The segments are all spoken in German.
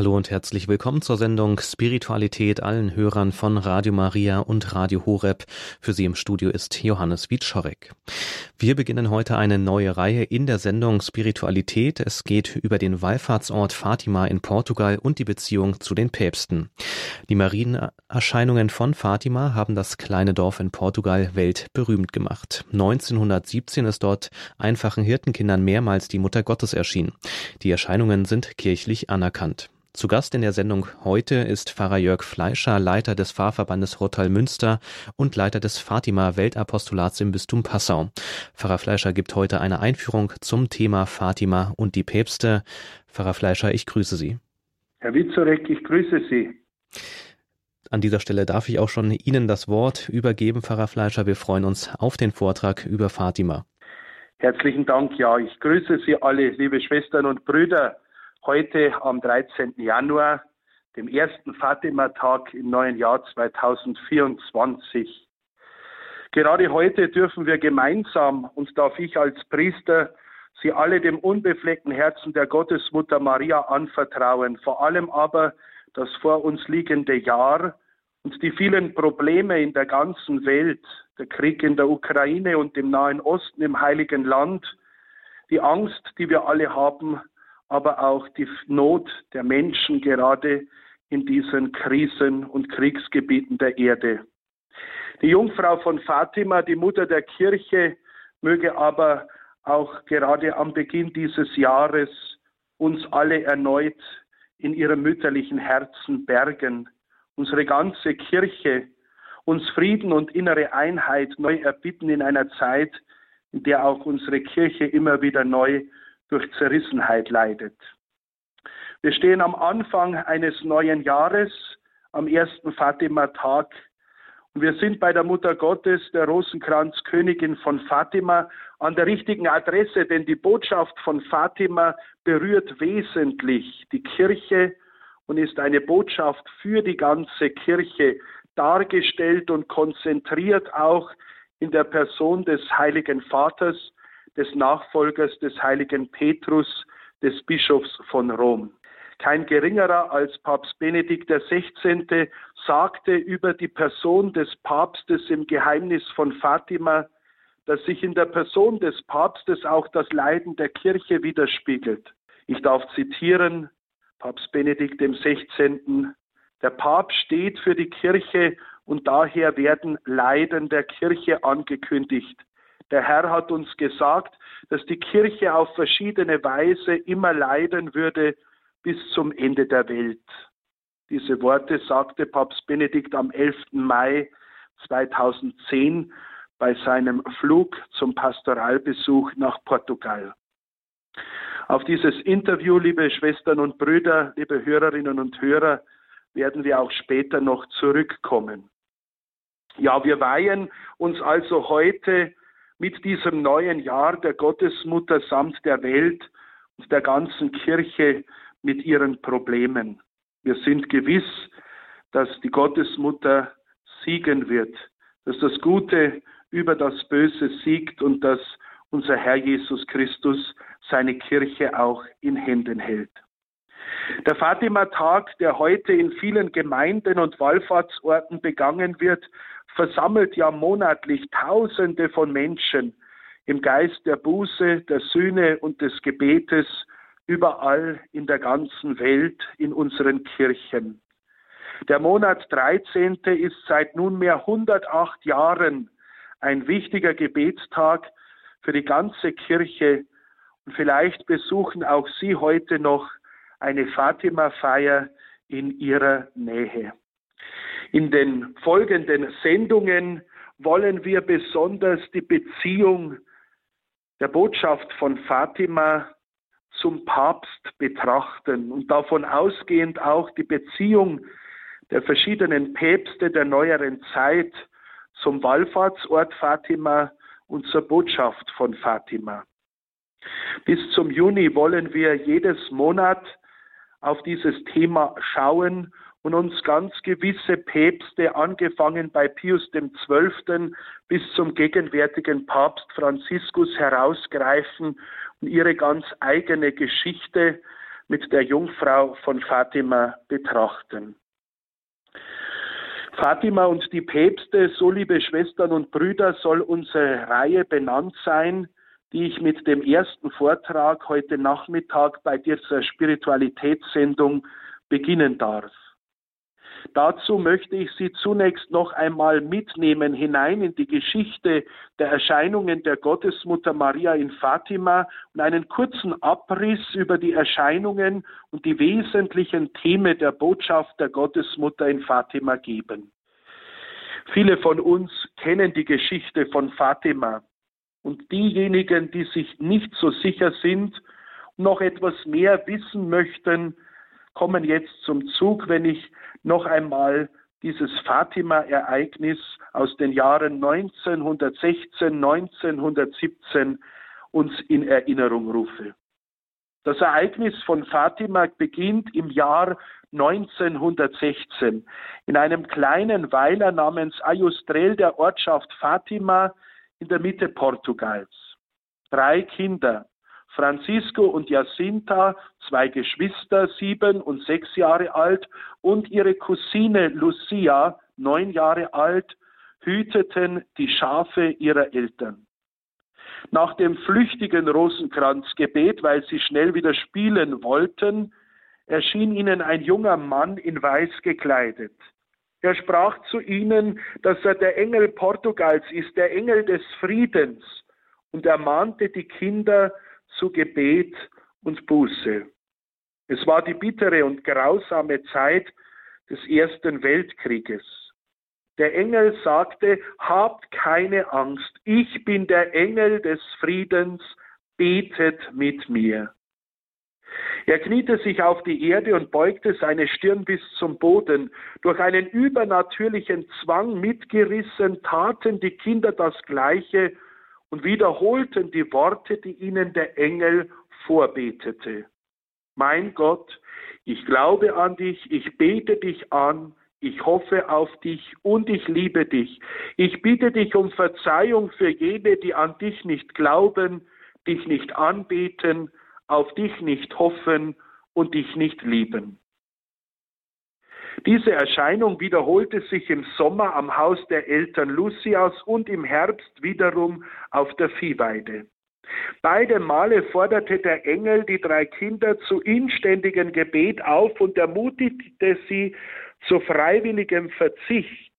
Hallo und herzlich willkommen zur Sendung Spiritualität allen Hörern von Radio Maria und Radio Horeb. Für Sie im Studio ist Johannes Wietschorek. Wir beginnen heute eine neue Reihe in der Sendung Spiritualität. Es geht über den Wallfahrtsort Fatima in Portugal und die Beziehung zu den Päpsten. Die Marienerscheinungen von Fatima haben das kleine Dorf in Portugal weltberühmt gemacht. 1917 ist dort einfachen Hirtenkindern mehrmals die Mutter Gottes erschienen. Die Erscheinungen sind kirchlich anerkannt. Zu Gast in der Sendung heute ist Pfarrer Jörg Fleischer, Leiter des Pfarrverbandes Rottal Münster und Leiter des Fatima Weltapostolats im Bistum Passau. Pfarrer Fleischer gibt heute eine Einführung zum Thema Fatima und die Päpste. Pfarrer Fleischer, ich grüße Sie. Herr Witzorek, ich grüße Sie. An dieser Stelle darf ich auch schon Ihnen das Wort übergeben, Pfarrer Fleischer. Wir freuen uns auf den Vortrag über Fatima. Herzlichen Dank. Ja, ich grüße Sie alle, liebe Schwestern und Brüder heute am 13. Januar, dem ersten Fatima-Tag im neuen Jahr 2024. Gerade heute dürfen wir gemeinsam und darf ich als Priester Sie alle dem unbefleckten Herzen der Gottesmutter Maria anvertrauen, vor allem aber das vor uns liegende Jahr und die vielen Probleme in der ganzen Welt, der Krieg in der Ukraine und im Nahen Osten im Heiligen Land, die Angst, die wir alle haben, aber auch die Not der Menschen gerade in diesen Krisen und Kriegsgebieten der Erde. Die Jungfrau von Fatima, die Mutter der Kirche, möge aber auch gerade am Beginn dieses Jahres uns alle erneut in ihrem mütterlichen Herzen bergen, unsere ganze Kirche, uns Frieden und innere Einheit neu erbitten in einer Zeit, in der auch unsere Kirche immer wieder neu durch Zerrissenheit leidet. Wir stehen am Anfang eines neuen Jahres, am ersten Fatima-Tag. Und wir sind bei der Mutter Gottes, der Rosenkranzkönigin von Fatima, an der richtigen Adresse, denn die Botschaft von Fatima berührt wesentlich die Kirche und ist eine Botschaft für die ganze Kirche, dargestellt und konzentriert auch in der Person des Heiligen Vaters, des Nachfolgers des heiligen Petrus, des Bischofs von Rom. Kein geringerer als Papst Benedikt XVI. sagte über die Person des Papstes im Geheimnis von Fatima, dass sich in der Person des Papstes auch das Leiden der Kirche widerspiegelt. Ich darf zitieren, Papst Benedikt XVI. Der Papst steht für die Kirche und daher werden Leiden der Kirche angekündigt. Der Herr hat uns gesagt, dass die Kirche auf verschiedene Weise immer leiden würde bis zum Ende der Welt. Diese Worte sagte Papst Benedikt am 11. Mai 2010 bei seinem Flug zum Pastoralbesuch nach Portugal. Auf dieses Interview, liebe Schwestern und Brüder, liebe Hörerinnen und Hörer, werden wir auch später noch zurückkommen. Ja, wir weihen uns also heute mit diesem neuen Jahr der Gottesmutter samt der Welt und der ganzen Kirche mit ihren Problemen. Wir sind gewiss, dass die Gottesmutter siegen wird, dass das Gute über das Böse siegt und dass unser Herr Jesus Christus seine Kirche auch in Händen hält. Der Fatima-Tag, der heute in vielen Gemeinden und Wallfahrtsorten begangen wird, versammelt ja monatlich Tausende von Menschen im Geist der Buße, der Sühne und des Gebetes überall in der ganzen Welt in unseren Kirchen. Der Monat 13. ist seit nunmehr 108 Jahren ein wichtiger Gebetstag für die ganze Kirche und vielleicht besuchen auch Sie heute noch eine Fatima-Feier in Ihrer Nähe. In den folgenden Sendungen wollen wir besonders die Beziehung der Botschaft von Fatima zum Papst betrachten und davon ausgehend auch die Beziehung der verschiedenen Päpste der neueren Zeit zum Wallfahrtsort Fatima und zur Botschaft von Fatima. Bis zum Juni wollen wir jedes Monat auf dieses Thema schauen und uns ganz gewisse Päpste, angefangen bei Pius XII. bis zum gegenwärtigen Papst Franziskus herausgreifen und ihre ganz eigene Geschichte mit der Jungfrau von Fatima betrachten. Fatima und die Päpste, so liebe Schwestern und Brüder, soll unsere Reihe benannt sein, die ich mit dem ersten Vortrag heute Nachmittag bei dieser Spiritualitätssendung beginnen darf. Dazu möchte ich Sie zunächst noch einmal mitnehmen hinein in die Geschichte der Erscheinungen der Gottesmutter Maria in Fatima und einen kurzen Abriss über die Erscheinungen und die wesentlichen Themen der Botschaft der Gottesmutter in Fatima geben. Viele von uns kennen die Geschichte von Fatima und diejenigen, die sich nicht so sicher sind noch etwas mehr wissen möchten, kommen jetzt zum Zug, wenn ich noch einmal dieses Fatima-Ereignis aus den Jahren 1916, 1917 uns in Erinnerung rufe. Das Ereignis von Fatima beginnt im Jahr 1916 in einem kleinen Weiler namens Ayustrel der Ortschaft Fatima in der Mitte Portugals. Drei Kinder, Francisco und Jacinta, zwei Geschwister, sieben und sechs Jahre alt, und ihre Cousine Lucia, neun Jahre alt, hüteten die Schafe ihrer Eltern. Nach dem flüchtigen Rosenkranzgebet, weil sie schnell wieder spielen wollten, erschien ihnen ein junger Mann in weiß gekleidet. Er sprach zu ihnen, dass er der Engel Portugals ist, der Engel des Friedens, und ermahnte die Kinder, zu Gebet und Buße. Es war die bittere und grausame Zeit des Ersten Weltkrieges. Der Engel sagte, habt keine Angst, ich bin der Engel des Friedens, betet mit mir. Er kniete sich auf die Erde und beugte seine Stirn bis zum Boden. Durch einen übernatürlichen Zwang mitgerissen taten die Kinder das Gleiche und wiederholten die Worte, die ihnen der Engel vorbetete. Mein Gott, ich glaube an dich, ich bete dich an, ich hoffe auf dich und ich liebe dich. Ich bitte dich um Verzeihung für jene, die an dich nicht glauben, dich nicht anbeten, auf dich nicht hoffen und dich nicht lieben. Diese Erscheinung wiederholte sich im Sommer am Haus der Eltern Lucias und im Herbst wiederum auf der Viehweide. Beide Male forderte der Engel die drei Kinder zu inständigem Gebet auf und ermutigte sie zu freiwilligem Verzicht,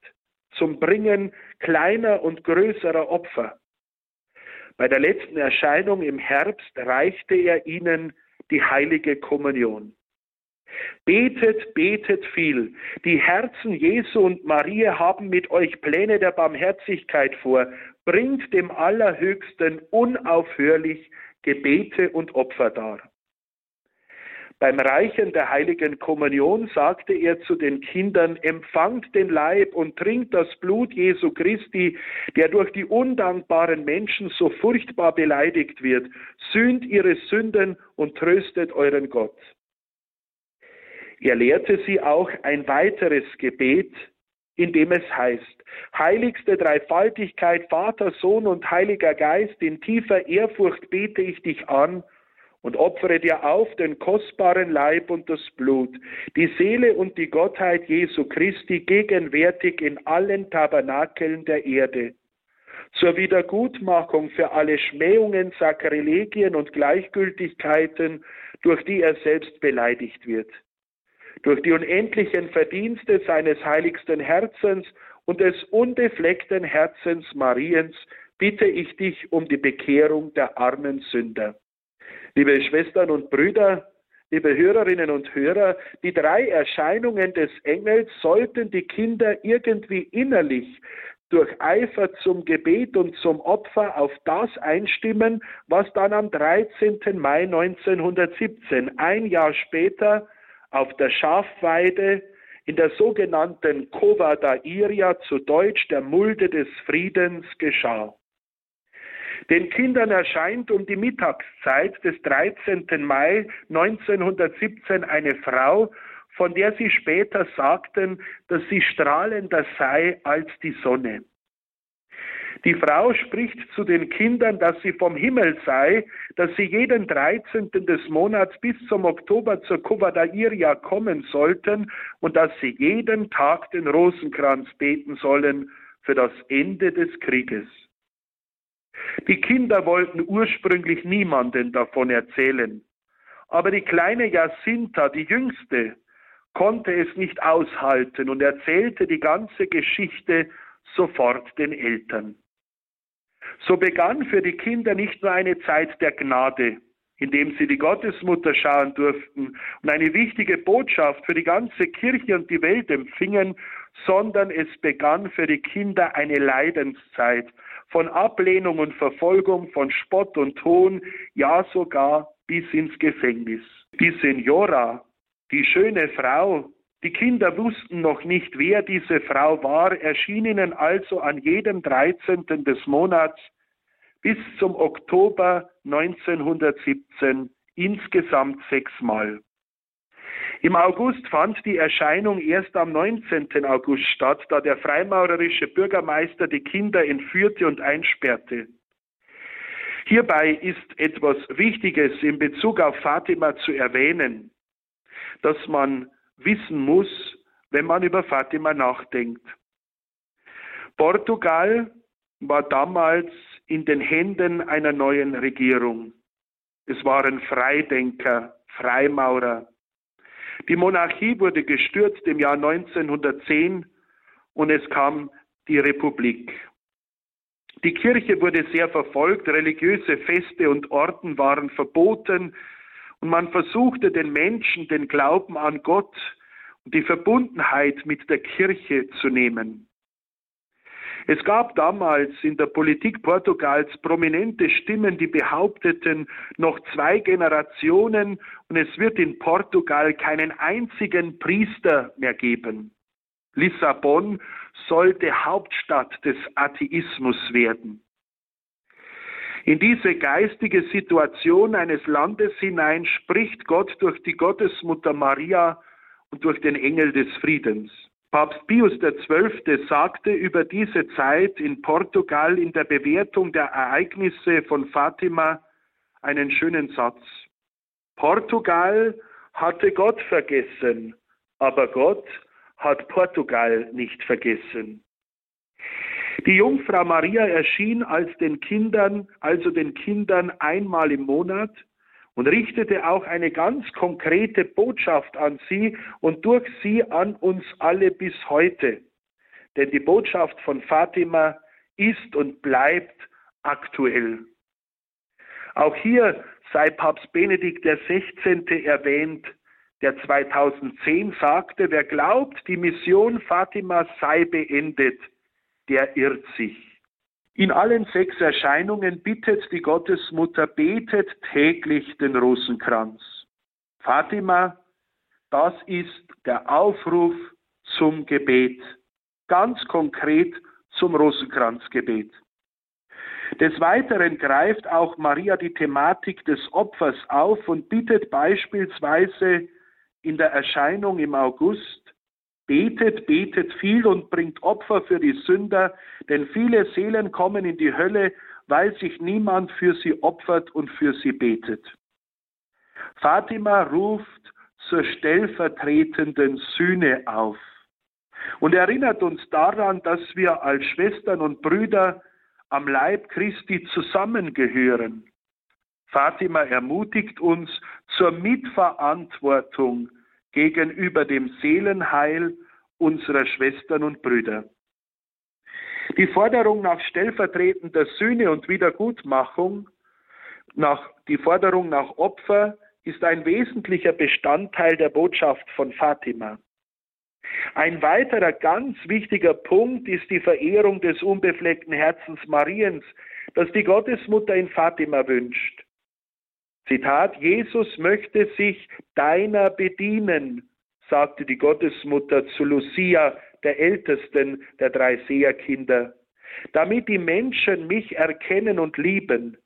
zum Bringen kleiner und größerer Opfer. Bei der letzten Erscheinung im Herbst reichte er ihnen die heilige Kommunion. Betet, betet viel. Die Herzen Jesu und Maria haben mit euch Pläne der Barmherzigkeit vor. Bringt dem Allerhöchsten unaufhörlich Gebete und Opfer dar. Beim Reichen der heiligen Kommunion sagte er zu den Kindern, empfangt den Leib und trinkt das Blut Jesu Christi, der durch die undankbaren Menschen so furchtbar beleidigt wird, sühnt ihre Sünden und tröstet euren Gott. Er lehrte sie auch ein weiteres Gebet, in dem es heißt, heiligste Dreifaltigkeit, Vater, Sohn und Heiliger Geist, in tiefer Ehrfurcht bete ich dich an und opfere dir auf den kostbaren Leib und das Blut, die Seele und die Gottheit Jesu Christi gegenwärtig in allen Tabernakeln der Erde, zur Wiedergutmachung für alle Schmähungen, Sakrilegien und Gleichgültigkeiten, durch die er selbst beleidigt wird durch die unendlichen Verdienste seines heiligsten Herzens und des unbefleckten Herzens Mariens bitte ich dich um die Bekehrung der armen Sünder. Liebe Schwestern und Brüder, liebe Hörerinnen und Hörer, die drei Erscheinungen des Engels sollten die Kinder irgendwie innerlich durch Eifer zum Gebet und zum Opfer auf das einstimmen, was dann am 13. Mai 1917, ein Jahr später, auf der Schafweide in der sogenannten Kova da Iria, zu Deutsch der Mulde des Friedens, geschah. Den Kindern erscheint um die Mittagszeit des 13. Mai 1917 eine Frau, von der sie später sagten, dass sie strahlender sei als die Sonne. Die Frau spricht zu den Kindern, dass sie vom Himmel sei, dass sie jeden 13. des Monats bis zum Oktober zur Kovadairia kommen sollten und dass sie jeden Tag den Rosenkranz beten sollen für das Ende des Krieges. Die Kinder wollten ursprünglich niemanden davon erzählen. Aber die kleine Jacinta, die jüngste, konnte es nicht aushalten und erzählte die ganze Geschichte sofort den Eltern. So begann für die Kinder nicht nur eine Zeit der Gnade, in dem sie die Gottesmutter schauen durften und eine wichtige Botschaft für die ganze Kirche und die Welt empfingen, sondern es begann für die Kinder eine Leidenszeit von Ablehnung und Verfolgung, von Spott und Hohn, ja sogar bis ins Gefängnis. Die Senora, die schöne Frau, die Kinder wussten noch nicht, wer diese Frau war, erschien ihnen also an jedem 13. des Monats bis zum Oktober 1917 insgesamt sechsmal. Im August fand die Erscheinung erst am 19. August statt, da der freimaurerische Bürgermeister die Kinder entführte und einsperrte. Hierbei ist etwas Wichtiges in Bezug auf Fatima zu erwähnen, dass man wissen muss, wenn man über Fatima nachdenkt. Portugal war damals in den Händen einer neuen Regierung. Es waren Freidenker, Freimaurer. Die Monarchie wurde gestürzt im Jahr 1910 und es kam die Republik. Die Kirche wurde sehr verfolgt, religiöse Feste und Orden waren verboten und man versuchte den Menschen den Glauben an Gott und die Verbundenheit mit der Kirche zu nehmen. Es gab damals in der Politik Portugals prominente Stimmen, die behaupteten, noch zwei Generationen und es wird in Portugal keinen einzigen Priester mehr geben. Lissabon sollte Hauptstadt des Atheismus werden. In diese geistige Situation eines Landes hinein spricht Gott durch die Gottesmutter Maria und durch den Engel des Friedens. Papst Pius XII. sagte über diese Zeit in Portugal in der Bewertung der Ereignisse von Fatima einen schönen Satz. Portugal hatte Gott vergessen, aber Gott hat Portugal nicht vergessen. Die Jungfrau Maria erschien als den Kindern, also den Kindern einmal im Monat und richtete auch eine ganz konkrete Botschaft an sie und durch sie an uns alle bis heute. Denn die Botschaft von Fatima ist und bleibt aktuell. Auch hier sei Papst Benedikt XVI. erwähnt, der 2010 sagte, wer glaubt, die Mission Fatima sei beendet, der irrt sich. In allen sechs Erscheinungen bittet die Gottesmutter, betet täglich den Rosenkranz. Fatima, das ist der Aufruf zum Gebet, ganz konkret zum Rosenkranzgebet. Des Weiteren greift auch Maria die Thematik des Opfers auf und bittet beispielsweise in der Erscheinung im August Betet, betet viel und bringt Opfer für die Sünder, denn viele Seelen kommen in die Hölle, weil sich niemand für sie opfert und für sie betet. Fatima ruft zur stellvertretenden Sühne auf und erinnert uns daran, dass wir als Schwestern und Brüder am Leib Christi zusammengehören. Fatima ermutigt uns zur Mitverantwortung gegenüber dem Seelenheil unserer Schwestern und Brüder. Die Forderung nach stellvertretender Sühne und Wiedergutmachung, nach, die Forderung nach Opfer ist ein wesentlicher Bestandteil der Botschaft von Fatima. Ein weiterer ganz wichtiger Punkt ist die Verehrung des unbefleckten Herzens Mariens, das die Gottesmutter in Fatima wünscht. Zitat, Jesus möchte sich deiner bedienen, sagte die Gottesmutter zu Lucia, der ältesten der drei Seherkinder, damit die Menschen mich erkennen und lieben.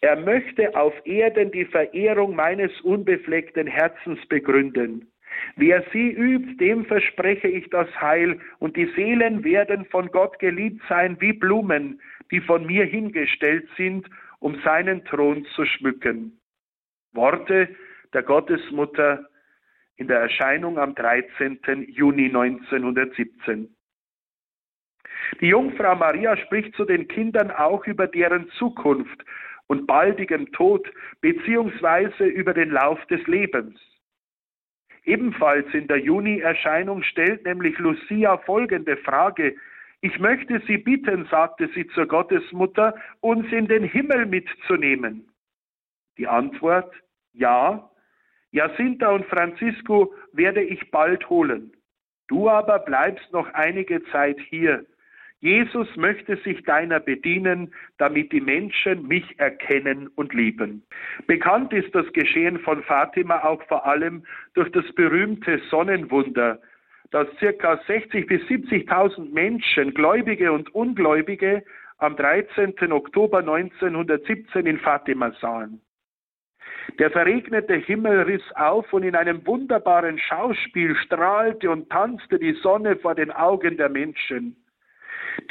Er möchte auf Erden die Verehrung meines unbefleckten Herzens begründen. Wer sie übt, dem verspreche ich das Heil, und die Seelen werden von Gott geliebt sein wie Blumen, die von mir hingestellt sind, um seinen Thron zu schmücken. Worte der Gottesmutter in der Erscheinung am 13. Juni 1917. Die Jungfrau Maria spricht zu den Kindern auch über deren Zukunft und baldigem Tod beziehungsweise über den Lauf des Lebens. Ebenfalls in der Juni-Erscheinung stellt nämlich Lucia folgende Frage. Ich möchte Sie bitten, sagte sie zur Gottesmutter, uns in den Himmel mitzunehmen. Die Antwort, ja. Jacinta und Francisco werde ich bald holen. Du aber bleibst noch einige Zeit hier. Jesus möchte sich deiner bedienen, damit die Menschen mich erkennen und lieben. Bekannt ist das Geschehen von Fatima auch vor allem durch das berühmte Sonnenwunder, das circa 60 bis 70.000 Menschen, Gläubige und Ungläubige, am 13. Oktober 1917 in Fatima sahen. Der verregnete Himmel riss auf und in einem wunderbaren Schauspiel strahlte und tanzte die Sonne vor den Augen der Menschen.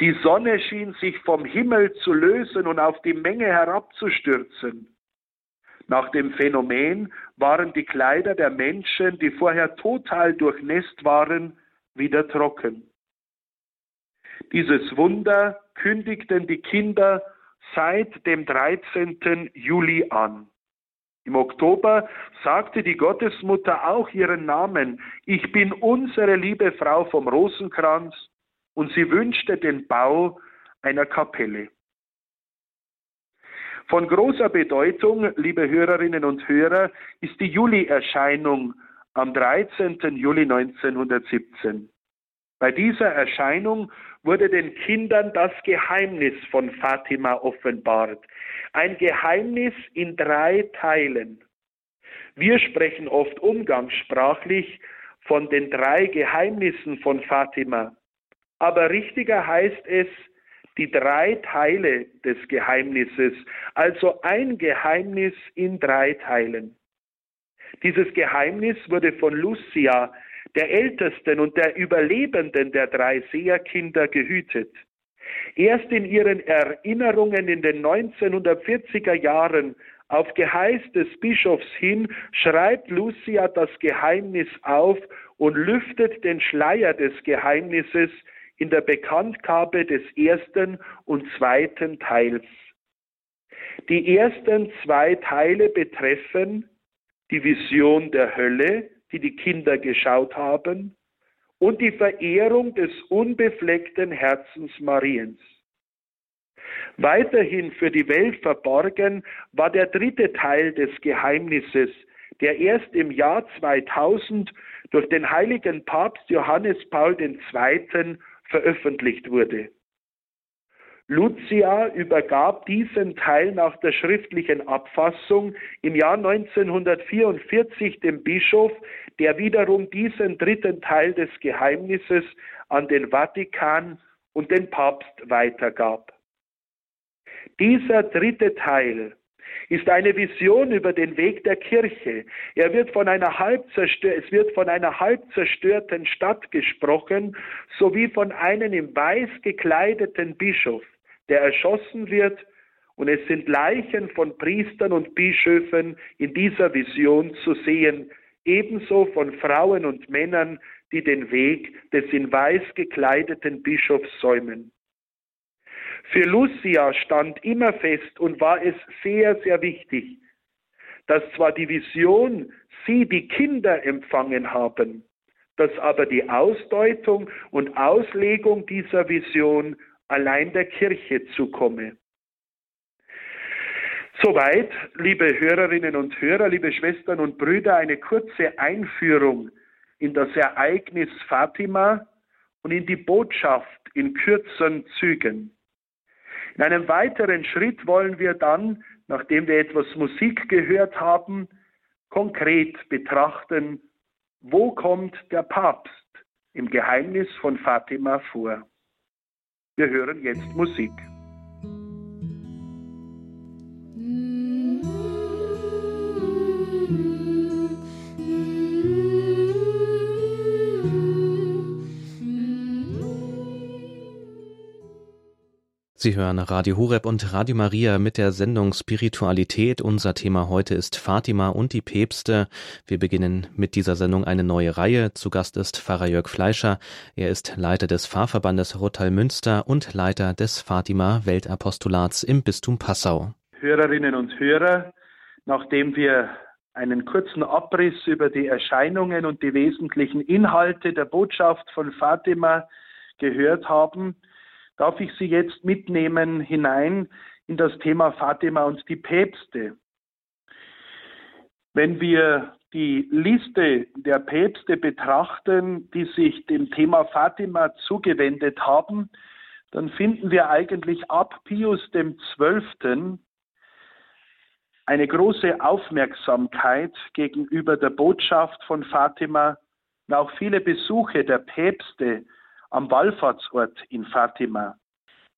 Die Sonne schien sich vom Himmel zu lösen und auf die Menge herabzustürzen. Nach dem Phänomen waren die Kleider der Menschen, die vorher total durchnässt waren, wieder trocken. Dieses Wunder kündigten die Kinder seit dem 13. Juli an. Im Oktober sagte die Gottesmutter auch ihren Namen. Ich bin unsere liebe Frau vom Rosenkranz und sie wünschte den Bau einer Kapelle. Von großer Bedeutung, liebe Hörerinnen und Hörer, ist die Juli-Erscheinung am 13. Juli 1917. Bei dieser Erscheinung wurde den Kindern das Geheimnis von Fatima offenbart. Ein Geheimnis in drei Teilen. Wir sprechen oft umgangssprachlich von den drei Geheimnissen von Fatima. Aber richtiger heißt es, die drei Teile des Geheimnisses, also ein Geheimnis in drei Teilen. Dieses Geheimnis wurde von Lucia, der ältesten und der überlebenden der drei Seherkinder, gehütet. Erst in ihren Erinnerungen in den 1940er Jahren auf Geheiß des Bischofs hin schreibt Lucia das Geheimnis auf und lüftet den Schleier des Geheimnisses, in der Bekanntgabe des ersten und zweiten Teils. Die ersten zwei Teile betreffen die Vision der Hölle, die die Kinder geschaut haben, und die Verehrung des unbefleckten Herzens Mariens. Weiterhin für die Welt verborgen war der dritte Teil des Geheimnisses, der erst im Jahr 2000 durch den heiligen Papst Johannes Paul II veröffentlicht wurde. Lucia übergab diesen Teil nach der schriftlichen Abfassung im Jahr 1944 dem Bischof, der wiederum diesen dritten Teil des Geheimnisses an den Vatikan und den Papst weitergab. Dieser dritte Teil ist eine Vision über den Weg der Kirche. Er wird von einer halb es wird von einer halb zerstörten Stadt gesprochen, sowie von einem im Weiß gekleideten Bischof, der erschossen wird, und es sind Leichen von Priestern und Bischöfen in dieser Vision zu sehen, ebenso von Frauen und Männern, die den Weg des in Weiß gekleideten Bischofs säumen. Für Lucia stand immer fest und war es sehr, sehr wichtig, dass zwar die Vision sie, die Kinder, empfangen haben, dass aber die Ausdeutung und Auslegung dieser Vision allein der Kirche zukomme. Soweit, liebe Hörerinnen und Hörer, liebe Schwestern und Brüder, eine kurze Einführung in das Ereignis Fatima und in die Botschaft in kürzen Zügen. In einem weiteren Schritt wollen wir dann, nachdem wir etwas Musik gehört haben, konkret betrachten, wo kommt der Papst im Geheimnis von Fatima vor. Wir hören jetzt Musik. Sie hören Radio Horeb und Radio Maria mit der Sendung Spiritualität. Unser Thema heute ist Fatima und die Päpste. Wir beginnen mit dieser Sendung eine neue Reihe. Zu Gast ist Pfarrer Jörg Fleischer. Er ist Leiter des Pfarrverbandes Rottal Münster und Leiter des Fatima Weltapostolats im Bistum Passau. Hörerinnen und Hörer, nachdem wir einen kurzen Abriss über die Erscheinungen und die wesentlichen Inhalte der Botschaft von Fatima gehört haben, darf ich Sie jetzt mitnehmen hinein in das Thema Fatima und die Päpste. Wenn wir die Liste der Päpste betrachten, die sich dem Thema Fatima zugewendet haben, dann finden wir eigentlich ab Pius XII. eine große Aufmerksamkeit gegenüber der Botschaft von Fatima und auch viele Besuche der Päpste am Wallfahrtsort in Fatima.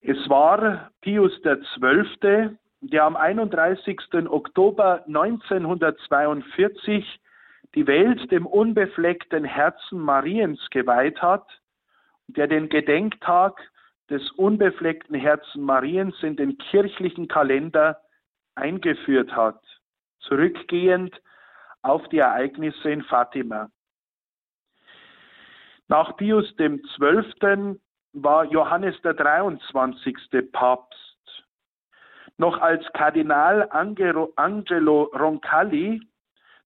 Es war Pius XII., der am 31. Oktober 1942 die Welt dem unbefleckten Herzen Mariens geweiht hat, der den Gedenktag des unbefleckten Herzen Mariens in den kirchlichen Kalender eingeführt hat, zurückgehend auf die Ereignisse in Fatima. Nach Pius XII. war Johannes der 23. Papst. Noch als Kardinal Angelo Roncalli,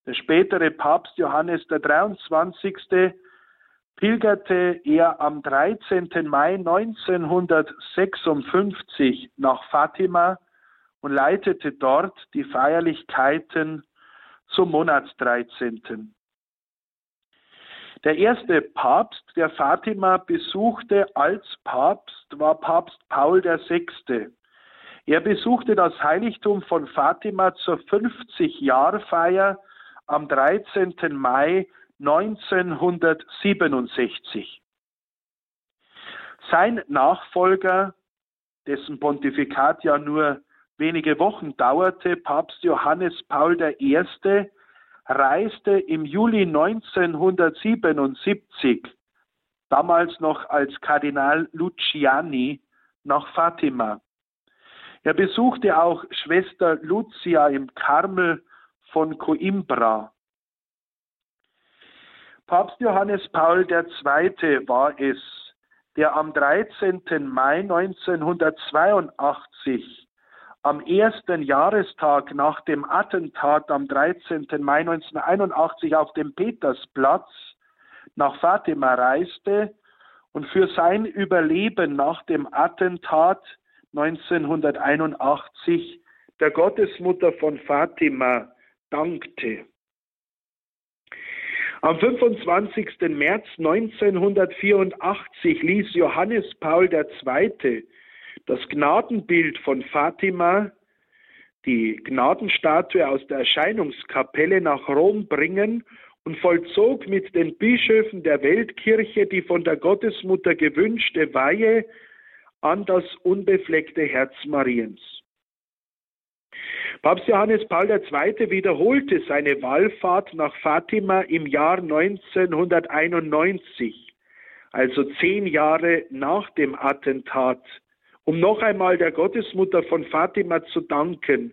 der spätere Papst Johannes der 23. pilgerte er am 13. Mai 1956 nach Fatima und leitete dort die Feierlichkeiten zum Monatsdreizehnten. Der erste Papst, der Fatima besuchte als Papst, war Papst Paul VI. Er besuchte das Heiligtum von Fatima zur 50-Jahr-Feier am 13. Mai 1967. Sein Nachfolger, dessen Pontifikat ja nur wenige Wochen dauerte, Papst Johannes Paul I., reiste im Juli 1977, damals noch als Kardinal Luciani, nach Fatima. Er besuchte auch Schwester Lucia im Karmel von Coimbra. Papst Johannes Paul II. war es, der am 13. Mai 1982 am ersten Jahrestag nach dem Attentat am 13. Mai 1981 auf dem Petersplatz nach Fatima reiste und für sein Überleben nach dem Attentat 1981 der Gottesmutter von Fatima dankte. Am 25. März 1984 ließ Johannes Paul II das Gnadenbild von Fatima, die Gnadenstatue aus der Erscheinungskapelle nach Rom bringen und vollzog mit den Bischöfen der Weltkirche die von der Gottesmutter gewünschte Weihe an das unbefleckte Herz Mariens. Papst Johannes Paul II. wiederholte seine Wallfahrt nach Fatima im Jahr 1991, also zehn Jahre nach dem Attentat um noch einmal der Gottesmutter von Fatima zu danken.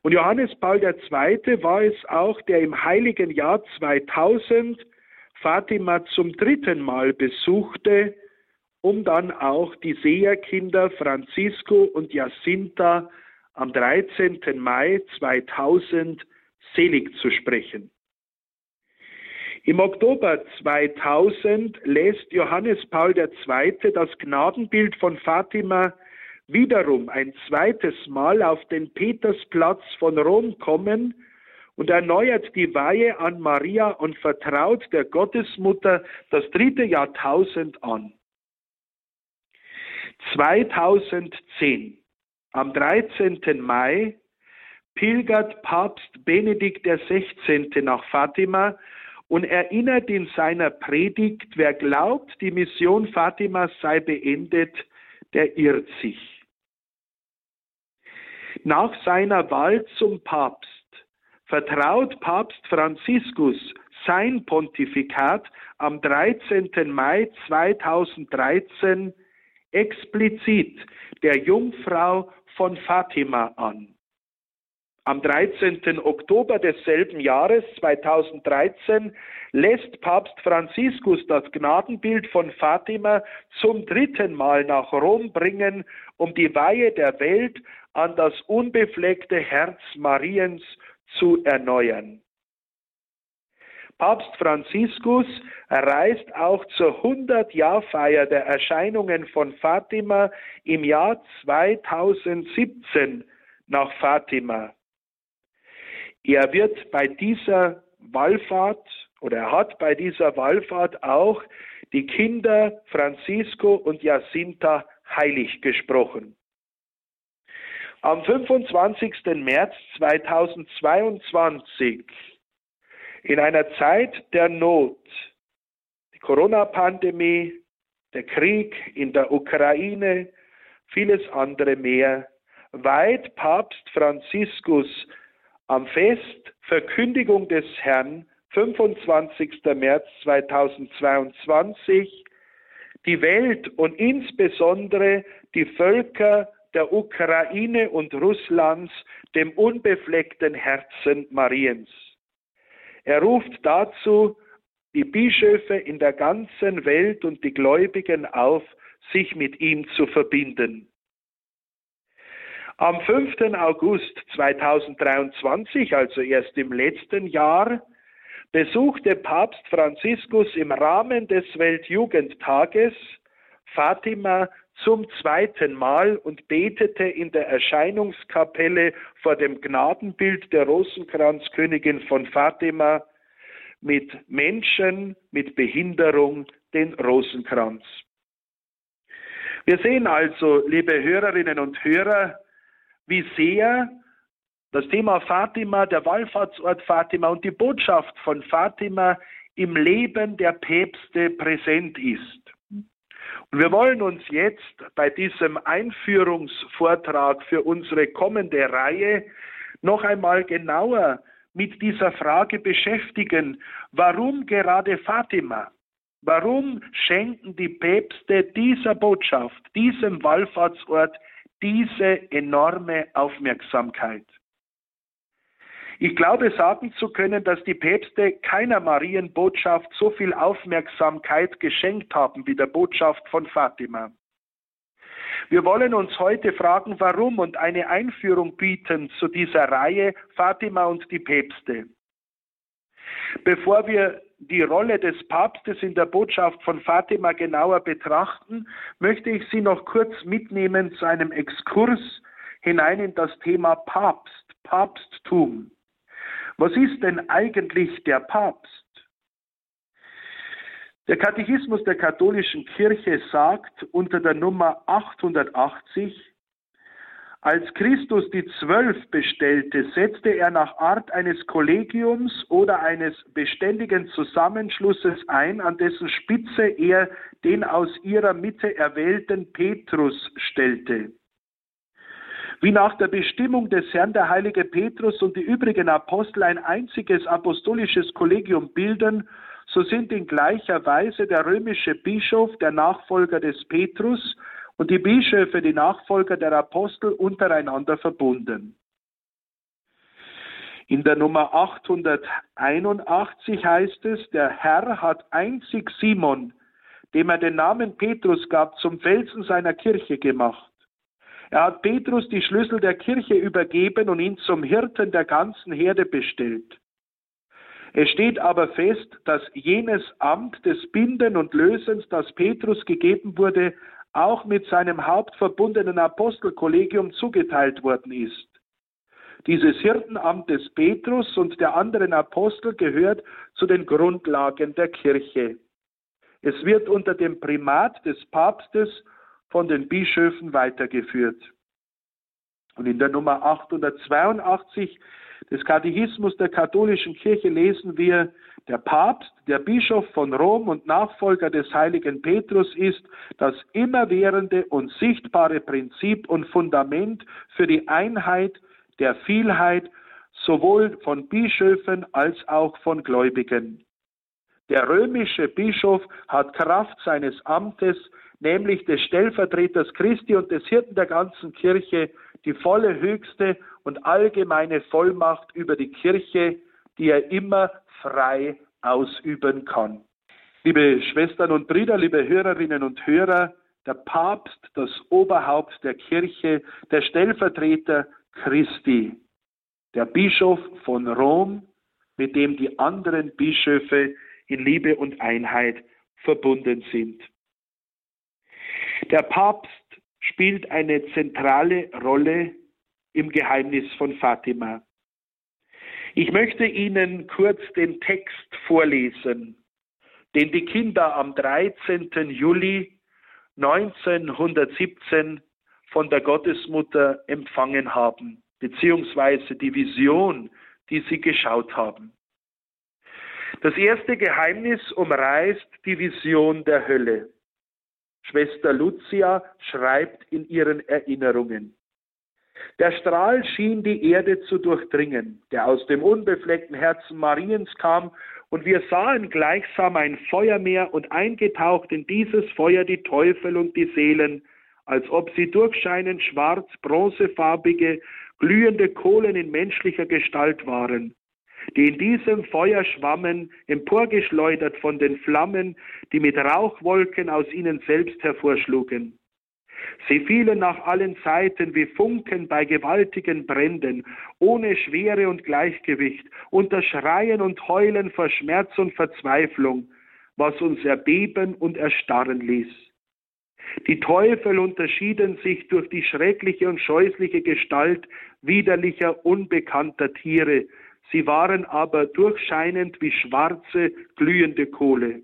Und Johannes Paul II. war es auch, der im heiligen Jahr 2000 Fatima zum dritten Mal besuchte, um dann auch die Seherkinder Francisco und Jacinta am 13. Mai 2000 selig zu sprechen. Im Oktober 2000 lässt Johannes Paul II. das Gnadenbild von Fatima wiederum ein zweites Mal auf den Petersplatz von Rom kommen und erneuert die Weihe an Maria und vertraut der Gottesmutter das dritte Jahrtausend an. 2010, am 13. Mai, pilgert Papst Benedikt XVI. nach Fatima und erinnert in seiner Predigt, wer glaubt, die Mission Fatimas sei beendet, der irrt sich. Nach seiner Wahl zum Papst vertraut Papst Franziskus sein Pontifikat am 13. Mai 2013 explizit der Jungfrau von Fatima an. Am 13. Oktober desselben Jahres 2013 lässt Papst Franziskus das Gnadenbild von Fatima zum dritten Mal nach Rom bringen, um die Weihe der Welt an das unbefleckte Herz Mariens zu erneuern. Papst Franziskus reist auch zur 100-Jahr-Feier der Erscheinungen von Fatima im Jahr 2017 nach Fatima. Er wird bei dieser Wallfahrt oder er hat bei dieser Wallfahrt auch die Kinder Francisco und Jacinta heilig gesprochen. Am 25. März 2022, in einer Zeit der Not, die Corona-Pandemie, der Krieg in der Ukraine, vieles andere mehr, weiht Papst Franziskus am Fest Verkündigung des Herrn, 25. März 2022, die Welt und insbesondere die Völker der Ukraine und Russlands dem unbefleckten Herzen Mariens. Er ruft dazu die Bischöfe in der ganzen Welt und die Gläubigen auf, sich mit ihm zu verbinden. Am 5. August 2023, also erst im letzten Jahr, besuchte Papst Franziskus im Rahmen des Weltjugendtages Fatima zum zweiten Mal und betete in der Erscheinungskapelle vor dem Gnadenbild der Rosenkranzkönigin von Fatima mit Menschen mit Behinderung den Rosenkranz. Wir sehen also, liebe Hörerinnen und Hörer, wie sehr das Thema Fatima, der Wallfahrtsort Fatima und die Botschaft von Fatima im Leben der Päpste präsent ist. Und wir wollen uns jetzt bei diesem Einführungsvortrag für unsere kommende Reihe noch einmal genauer mit dieser Frage beschäftigen, warum gerade Fatima? Warum schenken die Päpste dieser Botschaft, diesem Wallfahrtsort diese enorme Aufmerksamkeit. Ich glaube sagen zu können, dass die Päpste keiner Marienbotschaft so viel Aufmerksamkeit geschenkt haben wie der Botschaft von Fatima. Wir wollen uns heute fragen, warum und eine Einführung bieten zu dieser Reihe Fatima und die Päpste. Bevor wir die Rolle des Papstes in der Botschaft von Fatima genauer betrachten, möchte ich Sie noch kurz mitnehmen zu einem Exkurs hinein in das Thema Papst, Papsttum. Was ist denn eigentlich der Papst? Der Katechismus der katholischen Kirche sagt unter der Nummer 880, als Christus die Zwölf bestellte, setzte er nach Art eines Kollegiums oder eines beständigen Zusammenschlusses ein, an dessen Spitze er den aus ihrer Mitte erwählten Petrus stellte. Wie nach der Bestimmung des Herrn der heilige Petrus und die übrigen Apostel ein einziges apostolisches Kollegium bilden, so sind in gleicher Weise der römische Bischof der Nachfolger des Petrus und die Bischöfe, die Nachfolger der Apostel, untereinander verbunden. In der Nummer 881 heißt es, der Herr hat einzig Simon, dem er den Namen Petrus gab, zum Felsen seiner Kirche gemacht. Er hat Petrus die Schlüssel der Kirche übergeben und ihn zum Hirten der ganzen Herde bestellt. Es steht aber fest, dass jenes Amt des Binden und Lösens, das Petrus gegeben wurde, auch mit seinem hauptverbundenen Apostelkollegium zugeteilt worden ist. Dieses Hirtenamt des Petrus und der anderen Apostel gehört zu den Grundlagen der Kirche. Es wird unter dem Primat des Papstes von den Bischöfen weitergeführt. Und in der Nummer 882 des Katechismus der katholischen Kirche lesen wir, der Papst, der Bischof von Rom und Nachfolger des heiligen Petrus ist das immerwährende und sichtbare Prinzip und Fundament für die Einheit der Vielheit sowohl von Bischöfen als auch von Gläubigen. Der römische Bischof hat Kraft seines Amtes nämlich des Stellvertreters Christi und des Hirten der ganzen Kirche, die volle, höchste und allgemeine Vollmacht über die Kirche, die er immer frei ausüben kann. Liebe Schwestern und Brüder, liebe Hörerinnen und Hörer, der Papst, das Oberhaupt der Kirche, der Stellvertreter Christi, der Bischof von Rom, mit dem die anderen Bischöfe in Liebe und Einheit verbunden sind. Der Papst spielt eine zentrale Rolle im Geheimnis von Fatima. Ich möchte Ihnen kurz den Text vorlesen, den die Kinder am 13. Juli 1917 von der Gottesmutter empfangen haben, beziehungsweise die Vision, die sie geschaut haben. Das erste Geheimnis umreißt die Vision der Hölle. Schwester Lucia schreibt in ihren Erinnerungen. Der Strahl schien die Erde zu durchdringen, der aus dem unbefleckten Herzen Mariens kam, und wir sahen gleichsam ein Feuermeer und eingetaucht in dieses Feuer die Teufel und die Seelen, als ob sie durchscheinend schwarz, bronzefarbige, glühende Kohlen in menschlicher Gestalt waren die in diesem Feuer schwammen, emporgeschleudert von den Flammen, die mit Rauchwolken aus ihnen selbst hervorschlugen. Sie fielen nach allen Seiten wie Funken bei gewaltigen Bränden, ohne Schwere und Gleichgewicht, unter Schreien und Heulen vor Schmerz und Verzweiflung, was uns erbeben und erstarren ließ. Die Teufel unterschieden sich durch die schreckliche und scheußliche Gestalt widerlicher, unbekannter Tiere, Sie waren aber durchscheinend wie schwarze, glühende Kohle.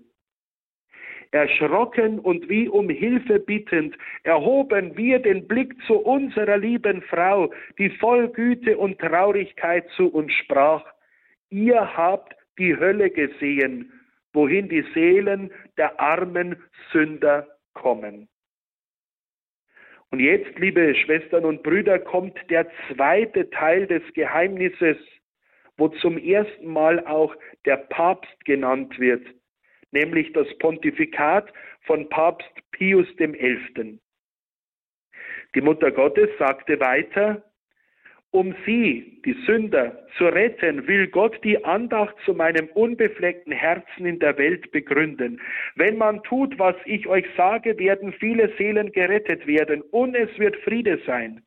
Erschrocken und wie um Hilfe bittend erhoben wir den Blick zu unserer lieben Frau, die voll Güte und Traurigkeit zu uns sprach. Ihr habt die Hölle gesehen, wohin die Seelen der armen Sünder kommen. Und jetzt, liebe Schwestern und Brüder, kommt der zweite Teil des Geheimnisses, wo zum ersten Mal auch der Papst genannt wird, nämlich das Pontifikat von Papst Pius XI. Die Mutter Gottes sagte weiter, um sie, die Sünder, zu retten, will Gott die Andacht zu meinem unbefleckten Herzen in der Welt begründen. Wenn man tut, was ich euch sage, werden viele Seelen gerettet werden und es wird Friede sein.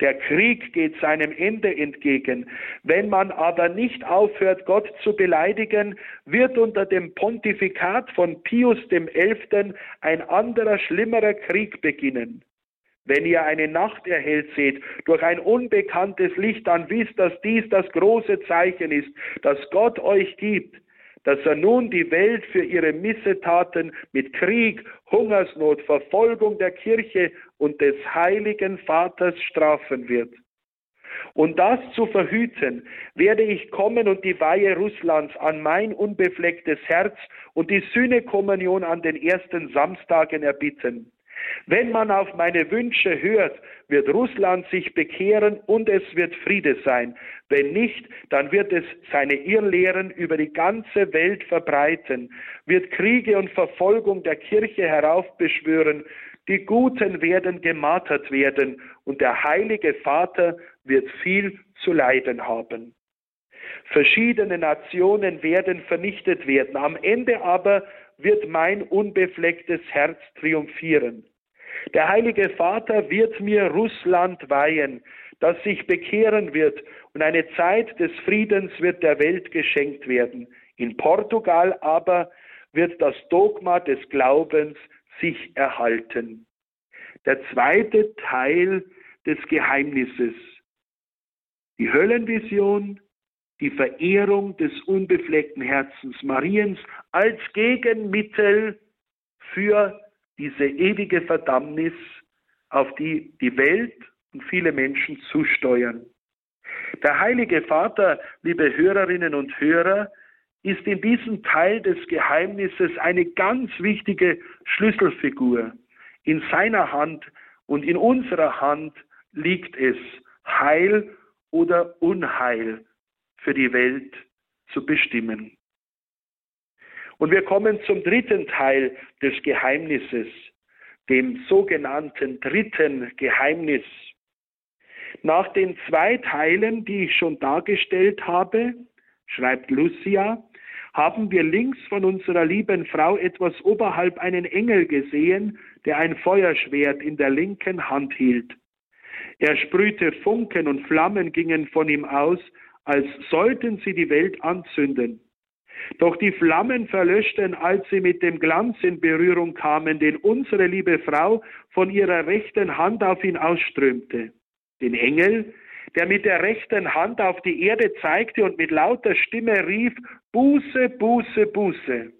Der Krieg geht seinem Ende entgegen. Wenn man aber nicht aufhört, Gott zu beleidigen, wird unter dem Pontifikat von Pius XI. ein anderer, schlimmerer Krieg beginnen. Wenn ihr eine Nacht erhellt seht, durch ein unbekanntes Licht, dann wisst, dass dies das große Zeichen ist, das Gott euch gibt dass er nun die Welt für ihre Missetaten mit Krieg, Hungersnot, Verfolgung der Kirche und des heiligen Vaters strafen wird. Und das zu verhüten, werde ich kommen und die Weihe Russlands an mein unbeflecktes Herz und die Sühnekommunion an den ersten Samstagen erbitten. Wenn man auf meine Wünsche hört, wird Russland sich bekehren und es wird Friede sein. Wenn nicht, dann wird es seine Irrlehren über die ganze Welt verbreiten, wird Kriege und Verfolgung der Kirche heraufbeschwören, die Guten werden gemartert werden und der Heilige Vater wird viel zu leiden haben. Verschiedene Nationen werden vernichtet werden. Am Ende aber wird mein unbeflecktes Herz triumphieren. Der Heilige Vater wird mir Russland weihen, das sich bekehren wird, und eine Zeit des Friedens wird der Welt geschenkt werden. In Portugal aber wird das Dogma des Glaubens sich erhalten. Der zweite Teil des Geheimnisses. Die Höllenvision, die Verehrung des unbefleckten Herzens Mariens als Gegenmittel für diese ewige Verdammnis, auf die die Welt und viele Menschen zusteuern. Der Heilige Vater, liebe Hörerinnen und Hörer, ist in diesem Teil des Geheimnisses eine ganz wichtige Schlüsselfigur. In seiner Hand und in unserer Hand liegt es, Heil oder Unheil für die Welt zu bestimmen. Und wir kommen zum dritten Teil des Geheimnisses. dem sogenannten dritten Geheimnis. Nach den zwei Teilen, die ich schon dargestellt habe, schreibt Lucia, haben wir links von unserer lieben Frau etwas oberhalb einen Engel gesehen, der ein Feuerschwert in der linken Hand hielt. Er sprühte Funken und Flammen gingen von ihm aus, als sollten sie die Welt anzünden. Doch die Flammen verlöschten, als sie mit dem Glanz in Berührung kamen, den unsere liebe Frau von ihrer rechten Hand auf ihn ausströmte. Den Engel, der mit der rechten Hand auf die Erde zeigte und mit lauter Stimme rief, Buße, Buße, Buße.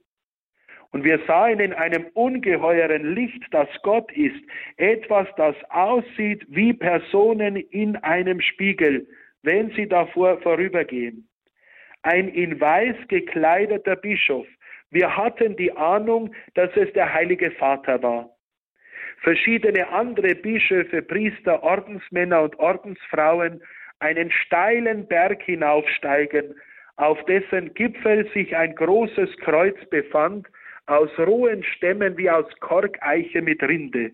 Und wir sahen in einem ungeheuren Licht, das Gott ist, etwas, das aussieht wie Personen in einem Spiegel, wenn sie davor vorübergehen. Ein in weiß gekleideter Bischof. Wir hatten die Ahnung, dass es der Heilige Vater war. Verschiedene andere Bischöfe, Priester, Ordensmänner und Ordensfrauen einen steilen Berg hinaufsteigen, auf dessen Gipfel sich ein großes Kreuz befand, aus rohen Stämmen wie aus Korkeiche mit Rinde.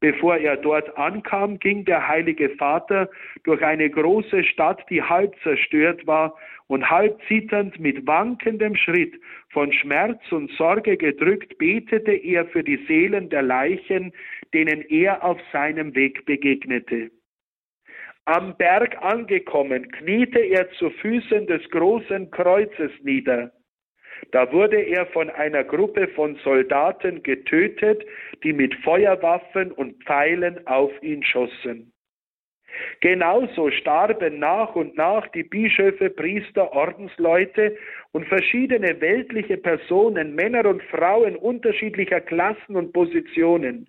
Bevor er dort ankam, ging der Heilige Vater durch eine große Stadt, die halb zerstört war und halb zitternd mit wankendem Schritt, von Schmerz und Sorge gedrückt, betete er für die Seelen der Leichen, denen er auf seinem Weg begegnete. Am Berg angekommen, kniete er zu Füßen des großen Kreuzes nieder. Da wurde er von einer Gruppe von Soldaten getötet, die mit Feuerwaffen und Pfeilen auf ihn schossen. Genauso starben nach und nach die Bischöfe, Priester, Ordensleute und verschiedene weltliche Personen, Männer und Frauen unterschiedlicher Klassen und Positionen.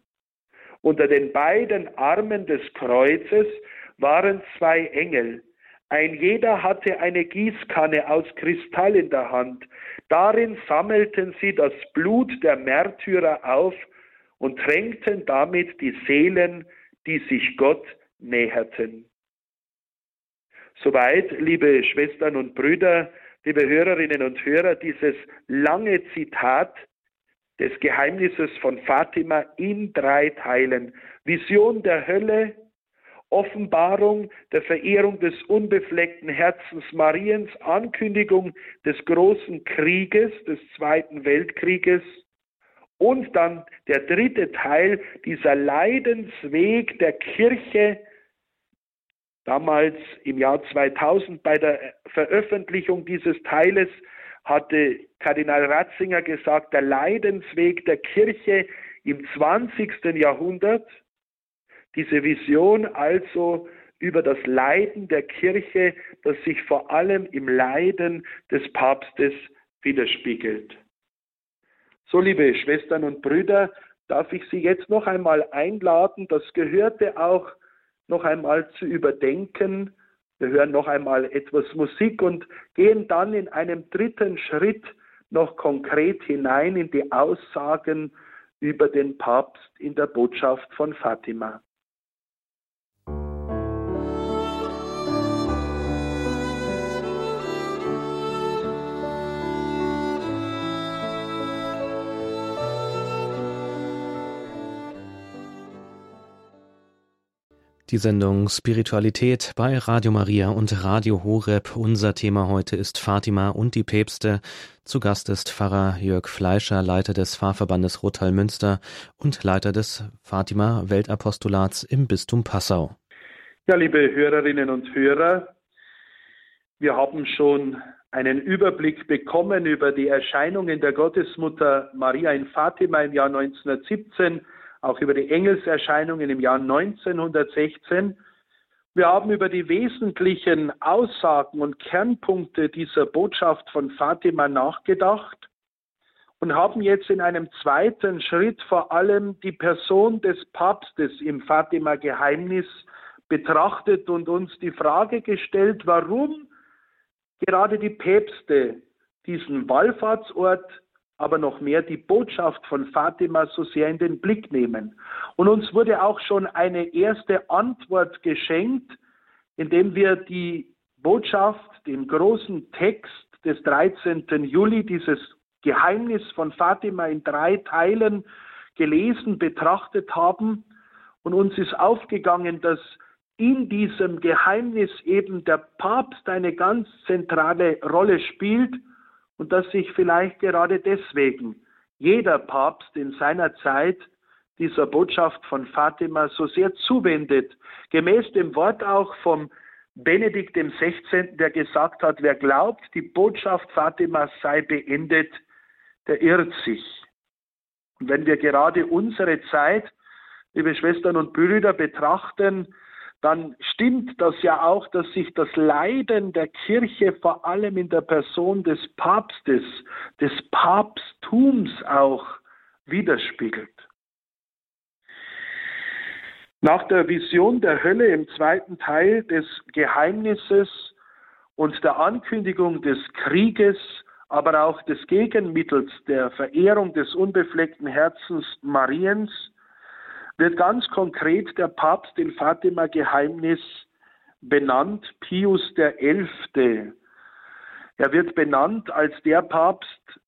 Unter den beiden Armen des Kreuzes waren zwei Engel. Ein jeder hatte eine Gießkanne aus Kristall in der Hand. Darin sammelten sie das Blut der Märtyrer auf und tränkten damit die Seelen, die sich Gott näherten. Soweit, liebe Schwestern und Brüder, liebe Hörerinnen und Hörer, dieses lange Zitat des Geheimnisses von Fatima in drei Teilen. Vision der Hölle, Offenbarung der Verehrung des unbefleckten Herzens Mariens, Ankündigung des großen Krieges, des Zweiten Weltkrieges und dann der dritte Teil, dieser Leidensweg der Kirche, damals im Jahr 2000 bei der Veröffentlichung dieses Teiles hatte Kardinal Ratzinger gesagt, der Leidensweg der Kirche im 20. Jahrhundert, diese Vision also über das Leiden der Kirche, das sich vor allem im Leiden des Papstes widerspiegelt. So, liebe Schwestern und Brüder, darf ich Sie jetzt noch einmal einladen, das gehörte auch noch einmal zu überdenken. Wir hören noch einmal etwas Musik und gehen dann in einem dritten Schritt noch konkret hinein in die Aussagen über den Papst in der Botschaft von Fatima. Die Sendung Spiritualität bei Radio Maria und Radio Horeb. Unser Thema heute ist Fatima und die Päpste. Zu Gast ist Pfarrer Jörg Fleischer, Leiter des Pfarrverbandes Rothal Münster und Leiter des Fatima Weltapostolats im Bistum Passau. Ja, liebe Hörerinnen und Hörer, wir haben schon einen Überblick bekommen über die Erscheinungen der Gottesmutter Maria in Fatima im Jahr 1917 auch über die Engelserscheinungen im Jahr 1916. Wir haben über die wesentlichen Aussagen und Kernpunkte dieser Botschaft von Fatima nachgedacht und haben jetzt in einem zweiten Schritt vor allem die Person des Papstes im Fatima-Geheimnis betrachtet und uns die Frage gestellt, warum gerade die Päpste diesen Wallfahrtsort aber noch mehr die Botschaft von Fatima so sehr in den Blick nehmen. Und uns wurde auch schon eine erste Antwort geschenkt, indem wir die Botschaft, den großen Text des 13. Juli, dieses Geheimnis von Fatima in drei Teilen gelesen, betrachtet haben und uns ist aufgegangen, dass in diesem Geheimnis eben der Papst eine ganz zentrale Rolle spielt und dass sich vielleicht gerade deswegen jeder Papst in seiner Zeit dieser Botschaft von Fatima so sehr zuwendet, gemäß dem Wort auch vom Benedikt XVI., der gesagt hat, wer glaubt, die Botschaft Fatimas sei beendet, der irrt sich. Und wenn wir gerade unsere Zeit, liebe Schwestern und Brüder, betrachten, dann stimmt das ja auch, dass sich das Leiden der Kirche vor allem in der Person des Papstes, des Papsttums auch widerspiegelt. Nach der Vision der Hölle im zweiten Teil des Geheimnisses und der Ankündigung des Krieges, aber auch des Gegenmittels der Verehrung des unbefleckten Herzens Mariens, wird ganz konkret der Papst in Fatima Geheimnis benannt, Pius der Elfte. Er wird benannt als der Papst,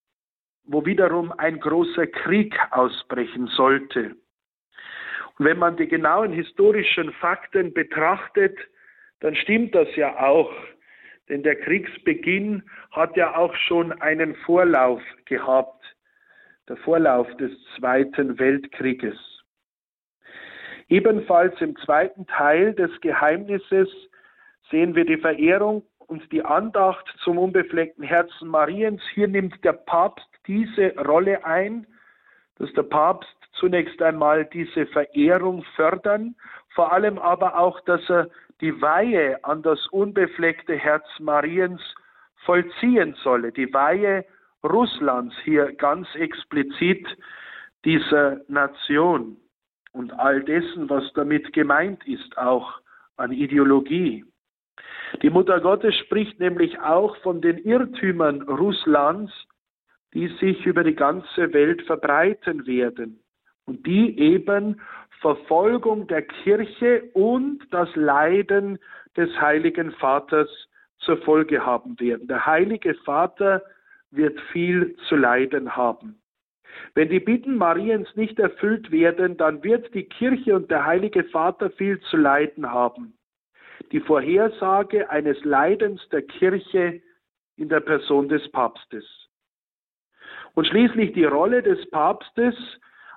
wo wiederum ein großer Krieg ausbrechen sollte. Und wenn man die genauen historischen Fakten betrachtet, dann stimmt das ja auch. Denn der Kriegsbeginn hat ja auch schon einen Vorlauf gehabt, der Vorlauf des Zweiten Weltkrieges. Ebenfalls im zweiten Teil des Geheimnisses sehen wir die Verehrung und die Andacht zum unbefleckten Herzen Mariens. Hier nimmt der Papst diese Rolle ein, dass der Papst zunächst einmal diese Verehrung fördern, vor allem aber auch, dass er die Weihe an das unbefleckte Herz Mariens vollziehen solle. Die Weihe Russlands hier ganz explizit dieser Nation und all dessen, was damit gemeint ist, auch an Ideologie. Die Mutter Gottes spricht nämlich auch von den Irrtümern Russlands, die sich über die ganze Welt verbreiten werden und die eben Verfolgung der Kirche und das Leiden des Heiligen Vaters zur Folge haben werden. Der Heilige Vater wird viel zu leiden haben. Wenn die Bitten Mariens nicht erfüllt werden, dann wird die Kirche und der Heilige Vater viel zu leiden haben. Die Vorhersage eines Leidens der Kirche in der Person des Papstes. Und schließlich die Rolle des Papstes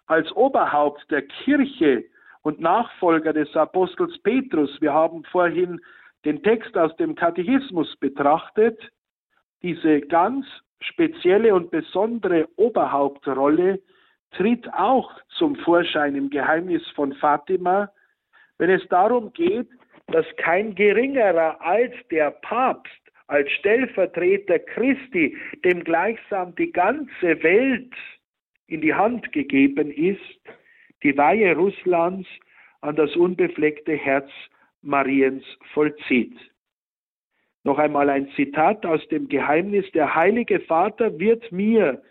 als Oberhaupt der Kirche und Nachfolger des Apostels Petrus. Wir haben vorhin den Text aus dem Katechismus betrachtet. Diese ganz spezielle und besondere Oberhauptrolle tritt auch zum Vorschein im Geheimnis von Fatima, wenn es darum geht, dass kein geringerer als der Papst als Stellvertreter Christi, dem gleichsam die ganze Welt in die Hand gegeben ist, die Weihe Russlands an das unbefleckte Herz Mariens vollzieht. Noch einmal ein Zitat aus dem Geheimnis, der Heilige Vater wird mir,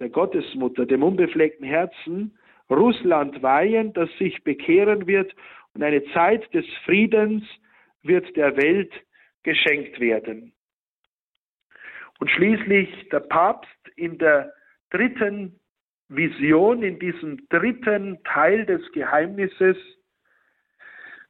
der Gottesmutter, dem unbefleckten Herzen, Russland weihen, das sich bekehren wird und eine Zeit des Friedens wird der Welt geschenkt werden. Und schließlich der Papst in der dritten Vision, in diesem dritten Teil des Geheimnisses,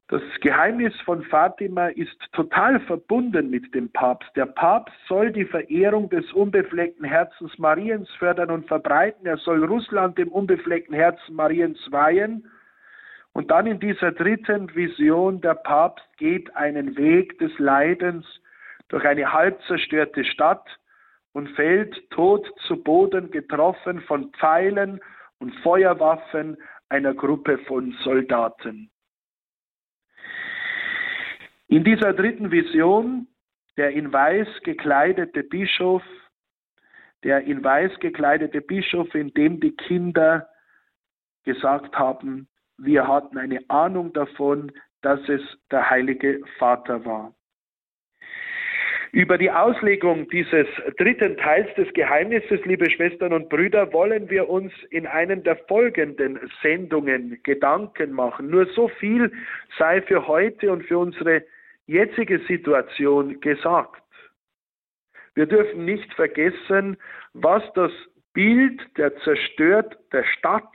das Geheimnis von Fatima ist total verbunden mit dem Papst. Der Papst soll die Verehrung des unbefleckten Herzens Mariens fördern und verbreiten. Er soll Russland dem unbefleckten Herzen Mariens weihen. Und dann in dieser dritten Vision, der Papst geht einen Weg des Leidens durch eine halb zerstörte Stadt und fällt tot zu Boden, getroffen von Pfeilen und Feuerwaffen einer Gruppe von Soldaten. In dieser dritten Vision, der in weiß gekleidete Bischof, der in weiß gekleidete Bischof, in dem die Kinder gesagt haben, wir hatten eine Ahnung davon, dass es der Heilige Vater war. Über die Auslegung dieses dritten Teils des Geheimnisses, liebe Schwestern und Brüder, wollen wir uns in einen der folgenden Sendungen Gedanken machen. Nur so viel sei für heute und für unsere jetzige Situation gesagt. Wir dürfen nicht vergessen, was das Bild der zerstört der Stadt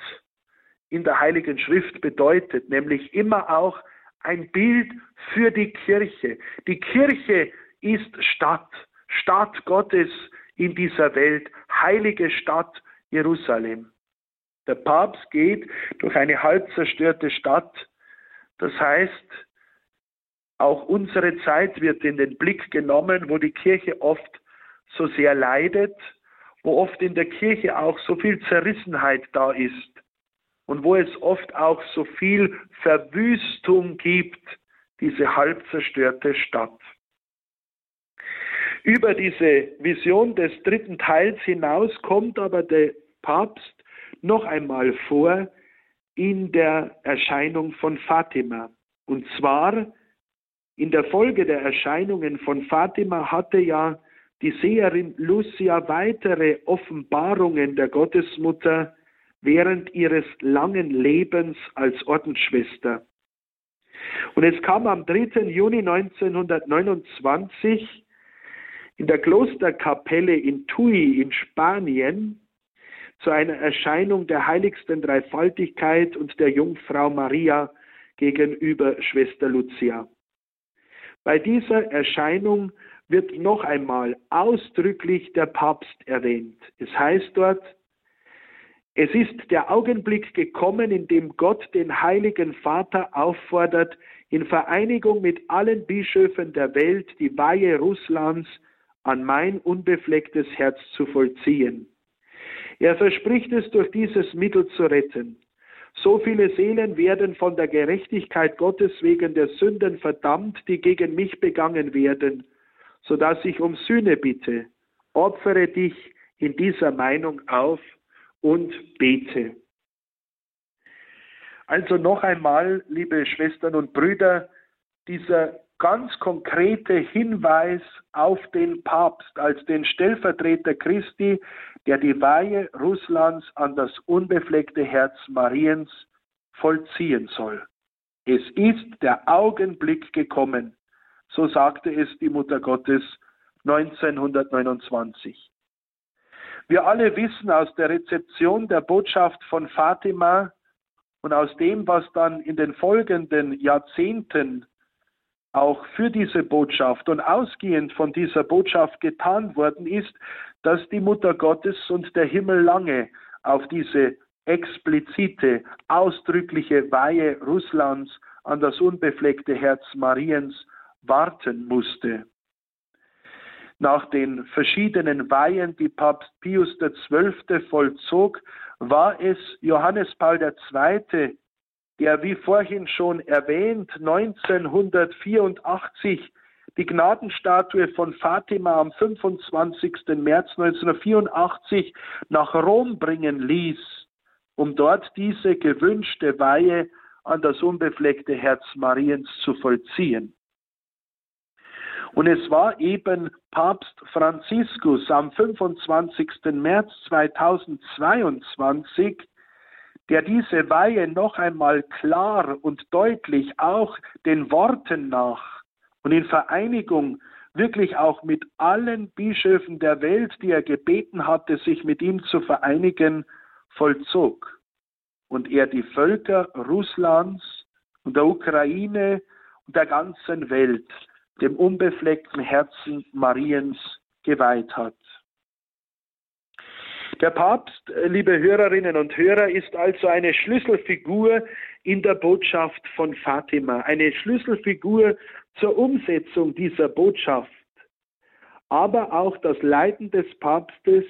in der Heiligen Schrift bedeutet, nämlich immer auch ein Bild für die Kirche. Die Kirche ist Stadt, Stadt Gottes in dieser Welt, heilige Stadt Jerusalem. Der Papst geht durch eine halb zerstörte Stadt. Das heißt, auch unsere Zeit wird in den Blick genommen, wo die Kirche oft so sehr leidet, wo oft in der Kirche auch so viel Zerrissenheit da ist und wo es oft auch so viel Verwüstung gibt, diese halb zerstörte Stadt. Über diese Vision des dritten Teils hinaus kommt aber der Papst noch einmal vor in der Erscheinung von Fatima. Und zwar in der Folge der Erscheinungen von Fatima hatte ja die Seherin Lucia weitere Offenbarungen der Gottesmutter während ihres langen Lebens als Ordensschwester. Und es kam am 3. Juni 1929 in der Klosterkapelle in Tui in Spanien zu einer Erscheinung der heiligsten Dreifaltigkeit und der Jungfrau Maria gegenüber Schwester Lucia. Bei dieser Erscheinung wird noch einmal ausdrücklich der Papst erwähnt. Es heißt dort, es ist der Augenblick gekommen, in dem Gott den heiligen Vater auffordert, in Vereinigung mit allen Bischöfen der Welt die Weihe Russlands an mein unbeflecktes Herz zu vollziehen. Er verspricht es, durch dieses Mittel zu retten. So viele Seelen werden von der Gerechtigkeit Gottes wegen der Sünden verdammt, die gegen mich begangen werden, so dass ich um Sühne bitte. Opfere dich in dieser Meinung auf und bete. Also noch einmal, liebe Schwestern und Brüder, dieser ganz konkrete Hinweis auf den Papst als den Stellvertreter Christi, der die Weihe Russlands an das unbefleckte Herz Mariens vollziehen soll. Es ist der Augenblick gekommen, so sagte es die Mutter Gottes 1929. Wir alle wissen aus der Rezeption der Botschaft von Fatima und aus dem, was dann in den folgenden Jahrzehnten auch für diese Botschaft und ausgehend von dieser Botschaft getan worden ist, dass die Mutter Gottes und der Himmel lange auf diese explizite, ausdrückliche Weihe Russlands an das unbefleckte Herz Mariens warten musste. Nach den verschiedenen Weihen, die Papst Pius XII. vollzog, war es Johannes Paul II., der, wie vorhin schon erwähnt, 1984 die Gnadenstatue von Fatima am 25. März 1984 nach Rom bringen ließ, um dort diese gewünschte Weihe an das unbefleckte Herz Mariens zu vollziehen. Und es war eben Papst Franziskus am 25. März 2022, der diese Weihe noch einmal klar und deutlich auch den Worten nach und in Vereinigung wirklich auch mit allen Bischöfen der Welt, die er gebeten hatte, sich mit ihm zu vereinigen, vollzog. Und er die Völker Russlands und der Ukraine und der ganzen Welt dem unbefleckten Herzen Mariens geweiht hat. Der Papst, äh, liebe Hörerinnen und Hörer, ist also eine Schlüsselfigur in der Botschaft von Fatima, eine Schlüsselfigur zur Umsetzung dieser Botschaft, aber auch das Leiden des Papstes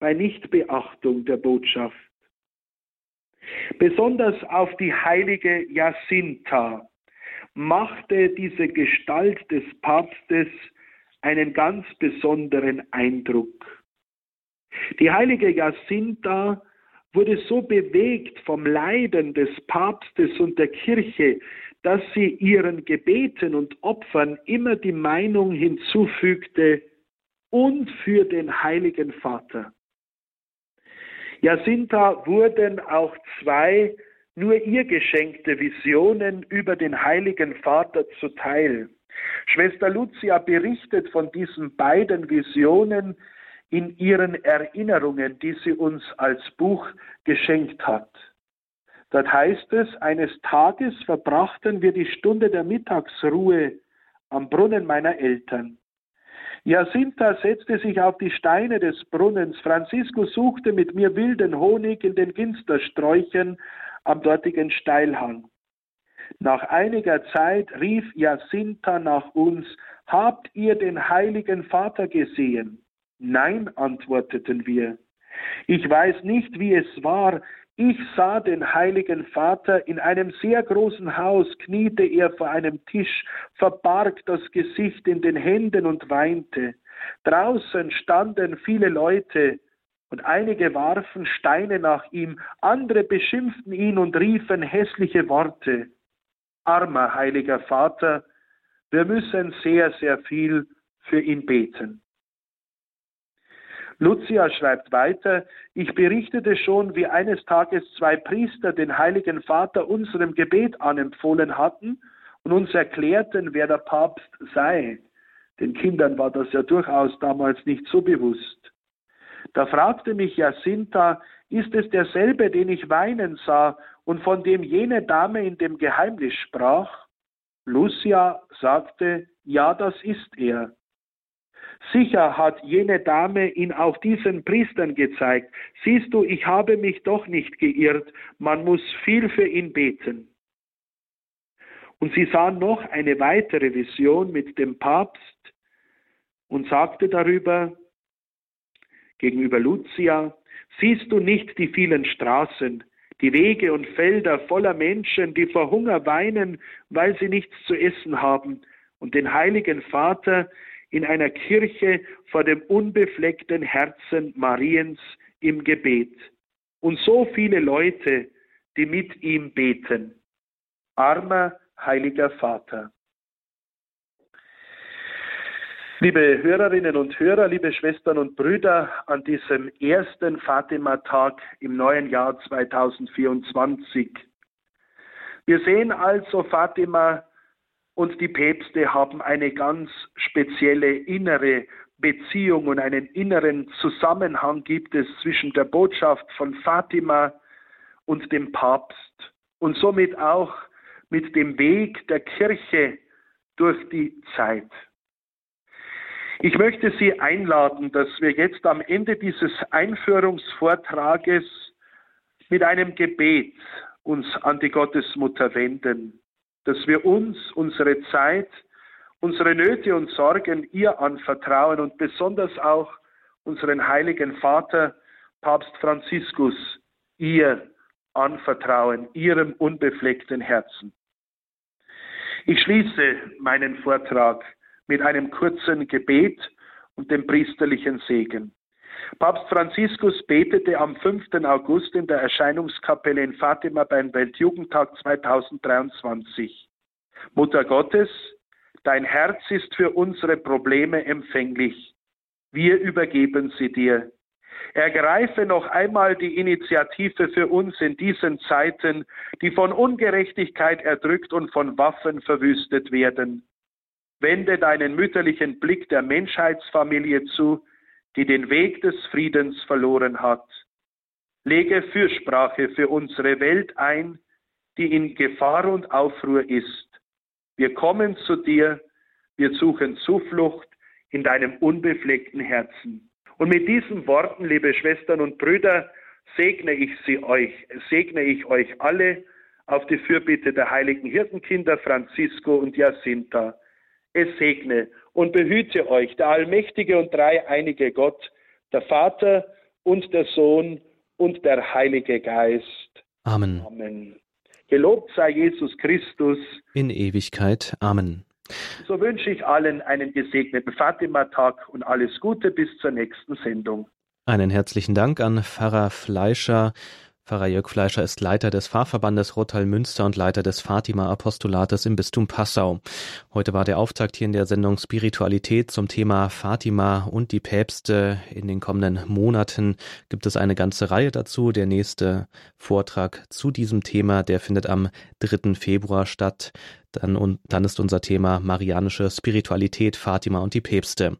bei Nichtbeachtung der Botschaft. Besonders auf die heilige Jacinta machte diese Gestalt des Papstes einen ganz besonderen Eindruck. Die heilige Jacinta wurde so bewegt vom Leiden des Papstes und der Kirche, dass sie ihren Gebeten und Opfern immer die Meinung hinzufügte, und für den heiligen Vater. Jacinta wurden auch zwei nur ihr geschenkte Visionen über den heiligen Vater zuteil. Schwester Lucia berichtet von diesen beiden Visionen in ihren Erinnerungen, die sie uns als Buch geschenkt hat. Dort heißt es, eines Tages verbrachten wir die Stunde der Mittagsruhe am Brunnen meiner Eltern. Jacinta setzte sich auf die Steine des Brunnens. Francisco suchte mit mir wilden Honig in den Ginstersträuchern am dortigen Steilhang. Nach einiger Zeit rief Jacinta nach uns, Habt ihr den heiligen Vater gesehen? Nein, antworteten wir. Ich weiß nicht, wie es war, ich sah den heiligen Vater in einem sehr großen Haus, kniete er vor einem Tisch, verbarg das Gesicht in den Händen und weinte. Draußen standen viele Leute, und einige warfen Steine nach ihm, andere beschimpften ihn und riefen hässliche Worte. Armer heiliger Vater, wir müssen sehr, sehr viel für ihn beten. Lucia schreibt weiter, ich berichtete schon, wie eines Tages zwei Priester den heiligen Vater unserem Gebet anempfohlen hatten und uns erklärten, wer der Papst sei. Den Kindern war das ja durchaus damals nicht so bewusst. Da fragte mich Jacinta, ist es derselbe, den ich weinen sah und von dem jene Dame in dem Geheimnis sprach? Lucia sagte, ja, das ist er. Sicher hat jene Dame ihn auf diesen Priestern gezeigt. Siehst du, ich habe mich doch nicht geirrt. Man muss viel für ihn beten. Und sie sah noch eine weitere Vision mit dem Papst und sagte darüber gegenüber Lucia, siehst du nicht die vielen Straßen, die Wege und Felder voller Menschen, die vor Hunger weinen, weil sie nichts zu essen haben, und den heiligen Vater, in einer Kirche vor dem unbefleckten Herzen Mariens im Gebet. Und so viele Leute, die mit ihm beten. Armer heiliger Vater. Liebe Hörerinnen und Hörer, liebe Schwestern und Brüder, an diesem ersten Fatima-Tag im neuen Jahr 2024. Wir sehen also Fatima und die Päpste haben eine ganz spezielle innere Beziehung und einen inneren Zusammenhang gibt es zwischen der Botschaft von Fatima und dem Papst und somit auch mit dem Weg der Kirche durch die Zeit. Ich möchte Sie einladen, dass wir jetzt am Ende dieses Einführungsvortrages mit einem Gebet uns an die Gottesmutter wenden dass wir uns, unsere Zeit, unsere Nöte und Sorgen ihr anvertrauen und besonders auch unseren heiligen Vater, Papst Franziskus, ihr anvertrauen, ihrem unbefleckten Herzen. Ich schließe meinen Vortrag mit einem kurzen Gebet und dem priesterlichen Segen. Papst Franziskus betete am 5. August in der Erscheinungskapelle in Fatima beim Weltjugendtag 2023. Mutter Gottes, dein Herz ist für unsere Probleme empfänglich. Wir übergeben sie dir. Ergreife noch einmal die Initiative für uns in diesen Zeiten, die von Ungerechtigkeit erdrückt und von Waffen verwüstet werden. Wende deinen mütterlichen Blick der Menschheitsfamilie zu, die den Weg des Friedens verloren hat. Lege Fürsprache für unsere Welt ein, die in Gefahr und Aufruhr ist. Wir kommen zu dir, wir suchen Zuflucht in deinem unbefleckten Herzen. Und mit diesen Worten, liebe Schwestern und Brüder, segne ich sie euch, segne ich euch alle auf die Fürbitte der heiligen Hirtenkinder Francisco und Jacinta. Es segne und behüte euch der allmächtige und dreieinige Gott, der Vater und der Sohn und der Heilige Geist. Amen. Amen. Gelobt sei Jesus Christus. In Ewigkeit. Amen. So wünsche ich allen einen gesegneten Fatima-Tag und alles Gute bis zur nächsten Sendung. Einen herzlichen Dank an Pfarrer Fleischer. Pfarrer Jörg Fleischer ist Leiter des Pfarrverbandes Rottal-Münster und Leiter des Fatima-Apostolates im Bistum Passau. Heute war der Auftakt hier in der Sendung Spiritualität zum Thema Fatima und die Päpste. In den kommenden Monaten gibt es eine ganze Reihe dazu. Der nächste Vortrag zu diesem Thema, der findet am 3. Februar statt. Dann, und, dann ist unser Thema Marianische Spiritualität, Fatima und die Päpste.